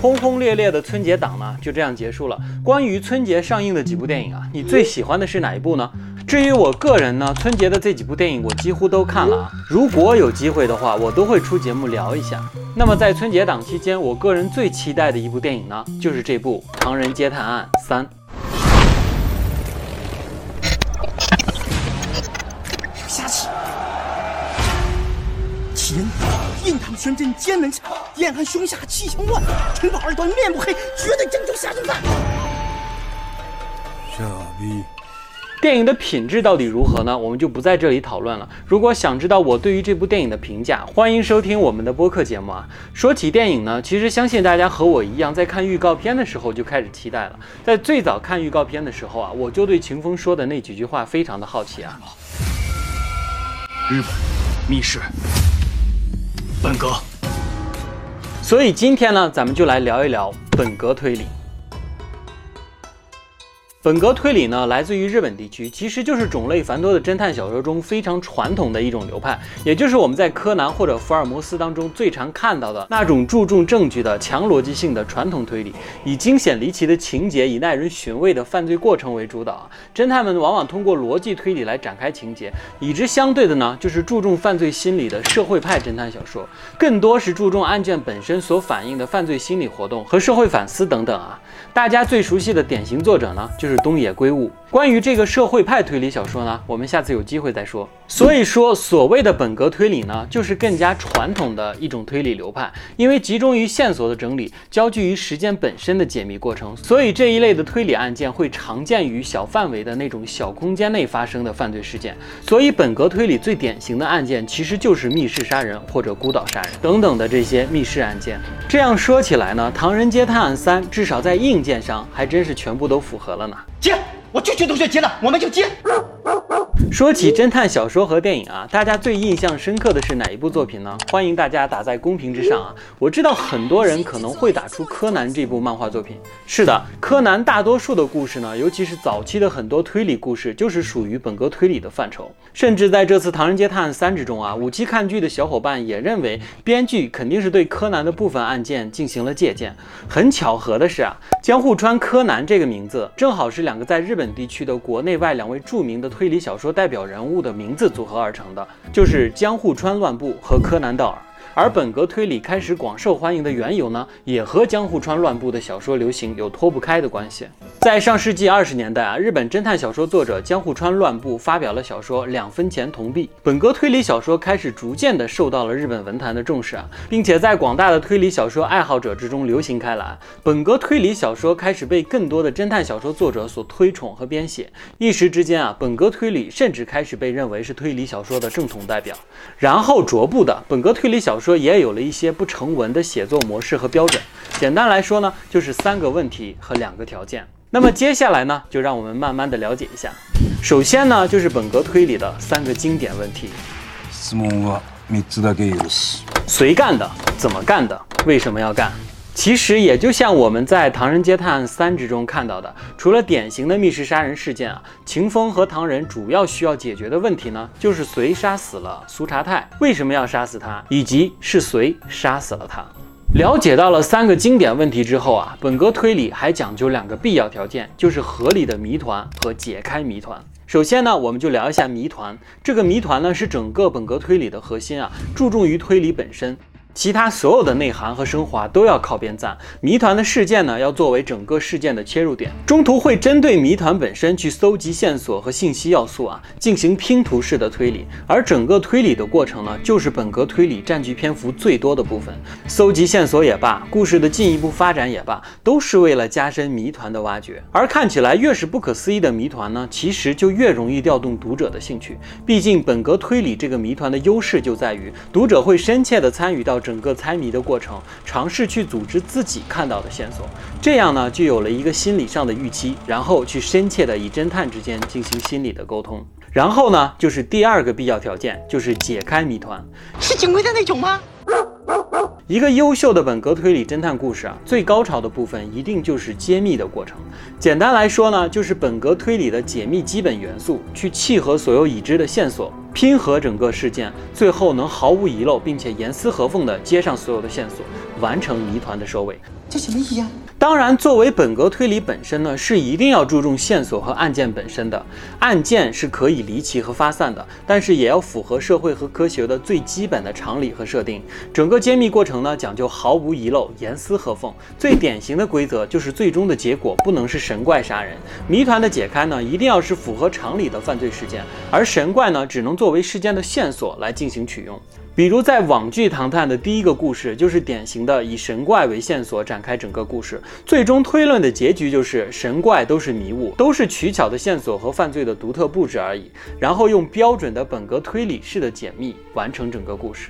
轰轰烈烈的春节档呢，就这样结束了。关于春节上映的几部电影啊，你最喜欢的是哪一部呢？至于我个人呢，春节的这几部电影我几乎都看了啊。如果有机会的话，我都会出节目聊一下。那么在春节档期间，我个人最期待的一部电影呢，就是这部《唐人街探案三》。下棋，其人印堂玄真，尖门下，眼含胸下气象乱，唇宝二端，面目黑，绝对正宗下酒饭。下逼。电影的品质到底如何呢？我们就不在这里讨论了。如果想知道我对于这部电影的评价，欢迎收听我们的播客节目啊。说起电影呢，其实相信大家和我一样，在看预告片的时候就开始期待了。在最早看预告片的时候啊，我就对秦风说的那几句话非常的好奇啊。日本密室本格，所以今天呢，咱们就来聊一聊本格推理。本格推理呢，来自于日本地区，其实就是种类繁多的侦探小说中非常传统的一种流派，也就是我们在柯南或者福尔摩斯当中最常看到的那种注重证据的强逻辑性的传统推理，以惊险离奇的情节，以耐人寻味的犯罪过程为主导。侦探们往往通过逻辑推理来展开情节，与之相对的呢，就是注重犯罪心理的社会派侦探小说，更多是注重案件本身所反映的犯罪心理活动和社会反思等等啊。大家最熟悉的典型作者呢，就是东野圭吾。关于这个社会派推理小说呢，我们下次有机会再说。所以说，所谓的本格推理呢，就是更加传统的一种推理流派，因为集中于线索的整理，焦聚于时间本身的解密过程，所以这一类的推理案件会常见于小范围的那种小空间内发生的犯罪事件。所以，本格推理最典型的案件其实就是密室杀人或者孤岛杀人等等的这些密室案件。这样说起来呢，《唐人街探案三》至少在硬件上还真是全部都符合了呢。接，我拒绝同学接了，我们就接。说起侦探小说和电影啊，大家最印象深刻的是哪一部作品呢？欢迎大家打在公屏之上啊！我知道很多人可能会打出柯南这部漫画作品。是的，柯南大多数的故事呢，尤其是早期的很多推理故事，就是属于本格推理的范畴。甚至在这次《唐人街探案三》之中啊，五期看剧的小伙伴也认为，编剧肯定是对柯南的部分案件进行了借鉴。很巧合的是啊，江户川柯南这个名字，正好是两个在日本地区的国内外两位著名的推理小说代表人物的名字组合而成的，就是江户川乱步和柯南道尔。而本格推理开始广受欢迎的缘由呢，也和江户川乱步的小说流行有脱不开的关系。在上世纪二十年代啊，日本侦探小说作者江户川乱步发表了小说《两分钱铜币》，本格推理小说开始逐渐的受到了日本文坛的重视啊，并且在广大的推理小说爱好者之中流行开来。本格推理小说开始被更多的侦探小说作者所推崇和编写，一时之间啊，本格推理甚至开始被认为是推理小说的正统代表。然后逐步的，本格推理小说也有了一些不成文的写作模式和标准。简单来说呢，就是三个问题和两个条件。那么接下来呢，就让我们慢慢的了解一下。首先呢，就是本格推理的三个经典问题：質問は三つだけ許す。谁干的？怎么干的？为什么要干？ 其实也就像我们在《唐人街探案三》之中看到的，除了典型的密室杀人事件啊，秦风和唐人主要需要解决的问题呢，就是谁杀死了苏查泰，为什么要杀死他，以及是谁杀死了他。了解到了三个经典问题之后啊，本格推理还讲究两个必要条件，就是合理的谜团和解开谜团。首先呢，我们就聊一下谜团。这个谜团呢，是整个本格推理的核心啊，注重于推理本身。其他所有的内涵和升华都要靠边站。谜团的事件呢，要作为整个事件的切入点，中途会针对谜团本身去搜集线索和信息要素啊，进行拼图式的推理。而整个推理的过程呢，就是本格推理占据篇幅最多的部分。搜集线索也罢，故事的进一步发展也罢，都是为了加深谜团的挖掘。而看起来越是不可思议的谜团呢，其实就越容易调动读者的兴趣。毕竟本格推理这个谜团的优势就在于，读者会深切地参与到。整个猜谜的过程，尝试去组织自己看到的线索，这样呢就有了一个心理上的预期，然后去深切的与侦探之间进行心理的沟通。然后呢，就是第二个必要条件，就是解开谜团。是警徽的那种吗？一个优秀的本格推理侦探故事啊，最高潮的部分一定就是揭秘的过程。简单来说呢，就是本格推理的解密基本元素，去契合所有已知的线索，拼合整个事件，最后能毫无遗漏并且严丝合缝地接上所有的线索，完成谜团的收尾。这什么意呀？当然，作为本格推理本身呢，是一定要注重线索和案件本身的。案件是可以离奇和发散的，但是也要符合社会和科学的最基本的常理和设定。整个揭秘过程呢，讲究毫无遗漏、严丝合缝。最典型的规则就是最终的结果不能是神怪杀人，谜团的解开呢，一定要是符合常理的犯罪事件，而神怪呢，只能作为事件的线索来进行取用。比如在网剧《唐探》的第一个故事，就是典型的以神怪为线索展开整个故事，最终推论的结局就是神怪都是迷雾，都是取巧的线索和犯罪的独特布置而已，然后用标准的本格推理式的解密完成整个故事。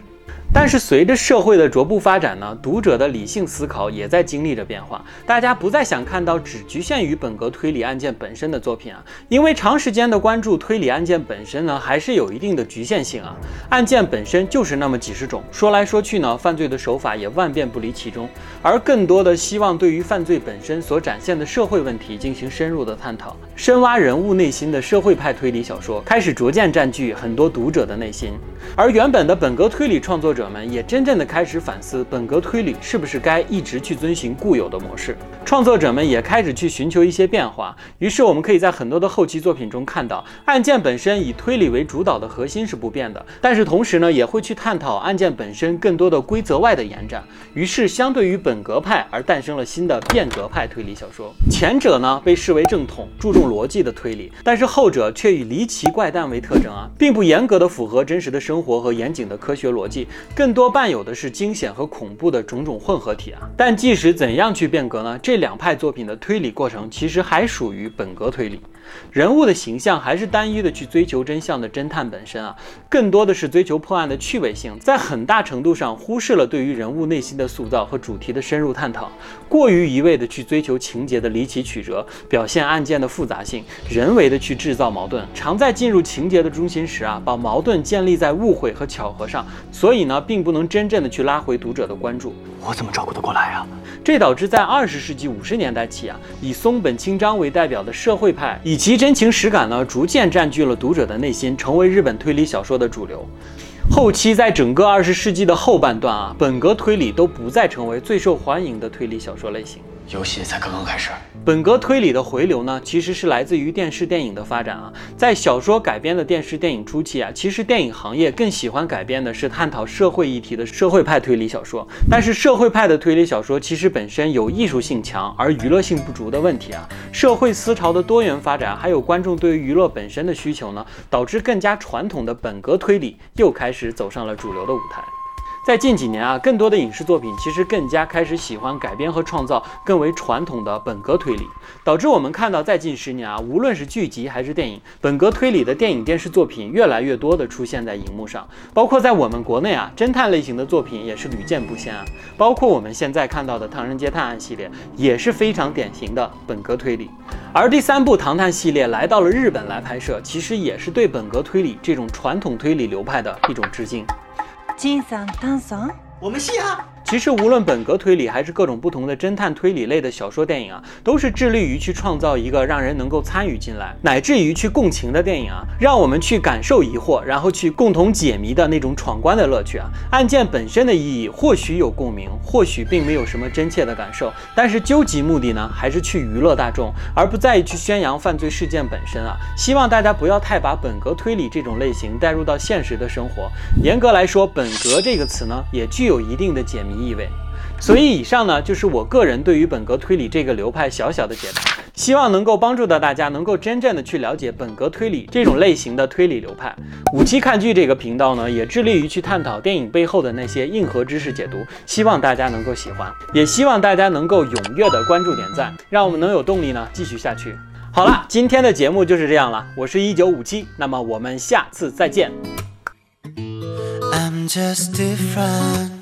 但是随着社会的逐步发展呢，读者的理性思考也在经历着变化。大家不再想看到只局限于本格推理案件本身的作品啊，因为长时间的关注推理案件本身呢，还是有一定的局限性啊。案件本身就是那么几十种，说来说去呢，犯罪的手法也万变不离其中。而更多的希望对于犯罪本身所展现的社会问题进行深入的探讨，深挖人物内心的社会派推理小说开始逐渐占据很多读者的内心。而原本的本格推理创作者。们也真正的开始反思本格推理是不是该一直去遵循固有的模式，创作者们也开始去寻求一些变化。于是我们可以在很多的后期作品中看到，案件本身以推理为主导的核心是不变的，但是同时呢，也会去探讨案件本身更多的规则外的延展。于是相对于本格派而诞生了新的变革派推理小说，前者呢被视为正统，注重逻辑的推理，但是后者却以离奇怪诞为特征啊，并不严格的符合真实的生活和严谨的科学逻辑。更多伴有的是惊险和恐怖的种种混合体啊！但即使怎样去变革呢？这两派作品的推理过程其实还属于本格推理。人物的形象还是单一的去追求真相的侦探本身啊，更多的是追求破案的趣味性，在很大程度上忽视了对于人物内心的塑造和主题的深入探讨，过于一味的去追求情节的离奇曲折，表现案件的复杂性，人为的去制造矛盾，常在进入情节的中心时啊，把矛盾建立在误会和巧合上，所以呢，并不能真正的去拉回读者的关注。我怎么照顾得过来呀？这导致在二十世纪五十年代起啊，以松本清张为代表的社会派，以其真情实感呢，逐渐占据了读者的内心，成为日本推理小说的主流。后期在整个二十世纪的后半段啊，本格推理都不再成为最受欢迎的推理小说类型。游戏才刚刚开始。本格推理的回流呢，其实是来自于电视电影的发展啊。在小说改编的电视电影初期啊，其实电影行业更喜欢改编的是探讨社会议题的社会派推理小说。但是社会派的推理小说其实本身有艺术性强而娱乐性不足的问题啊。社会思潮的多元发展，还有观众对于娱乐本身的需求呢，导致更加传统的本格推理又开始走上了主流的舞台。在近几年啊，更多的影视作品其实更加开始喜欢改编和创造更为传统的本格推理，导致我们看到在近十年啊，无论是剧集还是电影，本格推理的电影电视作品越来越多的出现在荧幕上。包括在我们国内啊，侦探类型的作品也是屡见不鲜啊。包括我们现在看到的《唐人街探案》系列也是非常典型的本格推理。而第三部《唐探》系列来到了日本来拍摄，其实也是对本格推理这种传统推理流派的一种致敬。金さん、炭さん。我们戏啊！ 其实，无论本格推理还是各种不同的侦探推理类的小说、电影啊，都是致力于去创造一个让人能够参与进来，乃至于去共情的电影啊，让我们去感受疑惑，然后去共同解谜的那种闯关的乐趣啊。案件本身的意义或许有共鸣，或许并没有什么真切的感受，但是究极目的呢，还是去娱乐大众，而不在于去宣扬犯罪事件本身啊。希望大家不要太把本格推理这种类型带入到现实的生活。严格来说，本格这个词呢，也具有一定的解谜。意味，所以以上呢就是我个人对于本格推理这个流派小小的解答，希望能够帮助到大家能够真正的去了解本格推理这种类型的推理流派。五期看剧这个频道呢，也致力于去探讨电影背后的那些硬核知识解读，希望大家能够喜欢，也希望大家能够踊跃的关注点赞，让我们能有动力呢继续下去。好了，今天的节目就是这样了，我是一九五七，那么我们下次再见。I'm just different.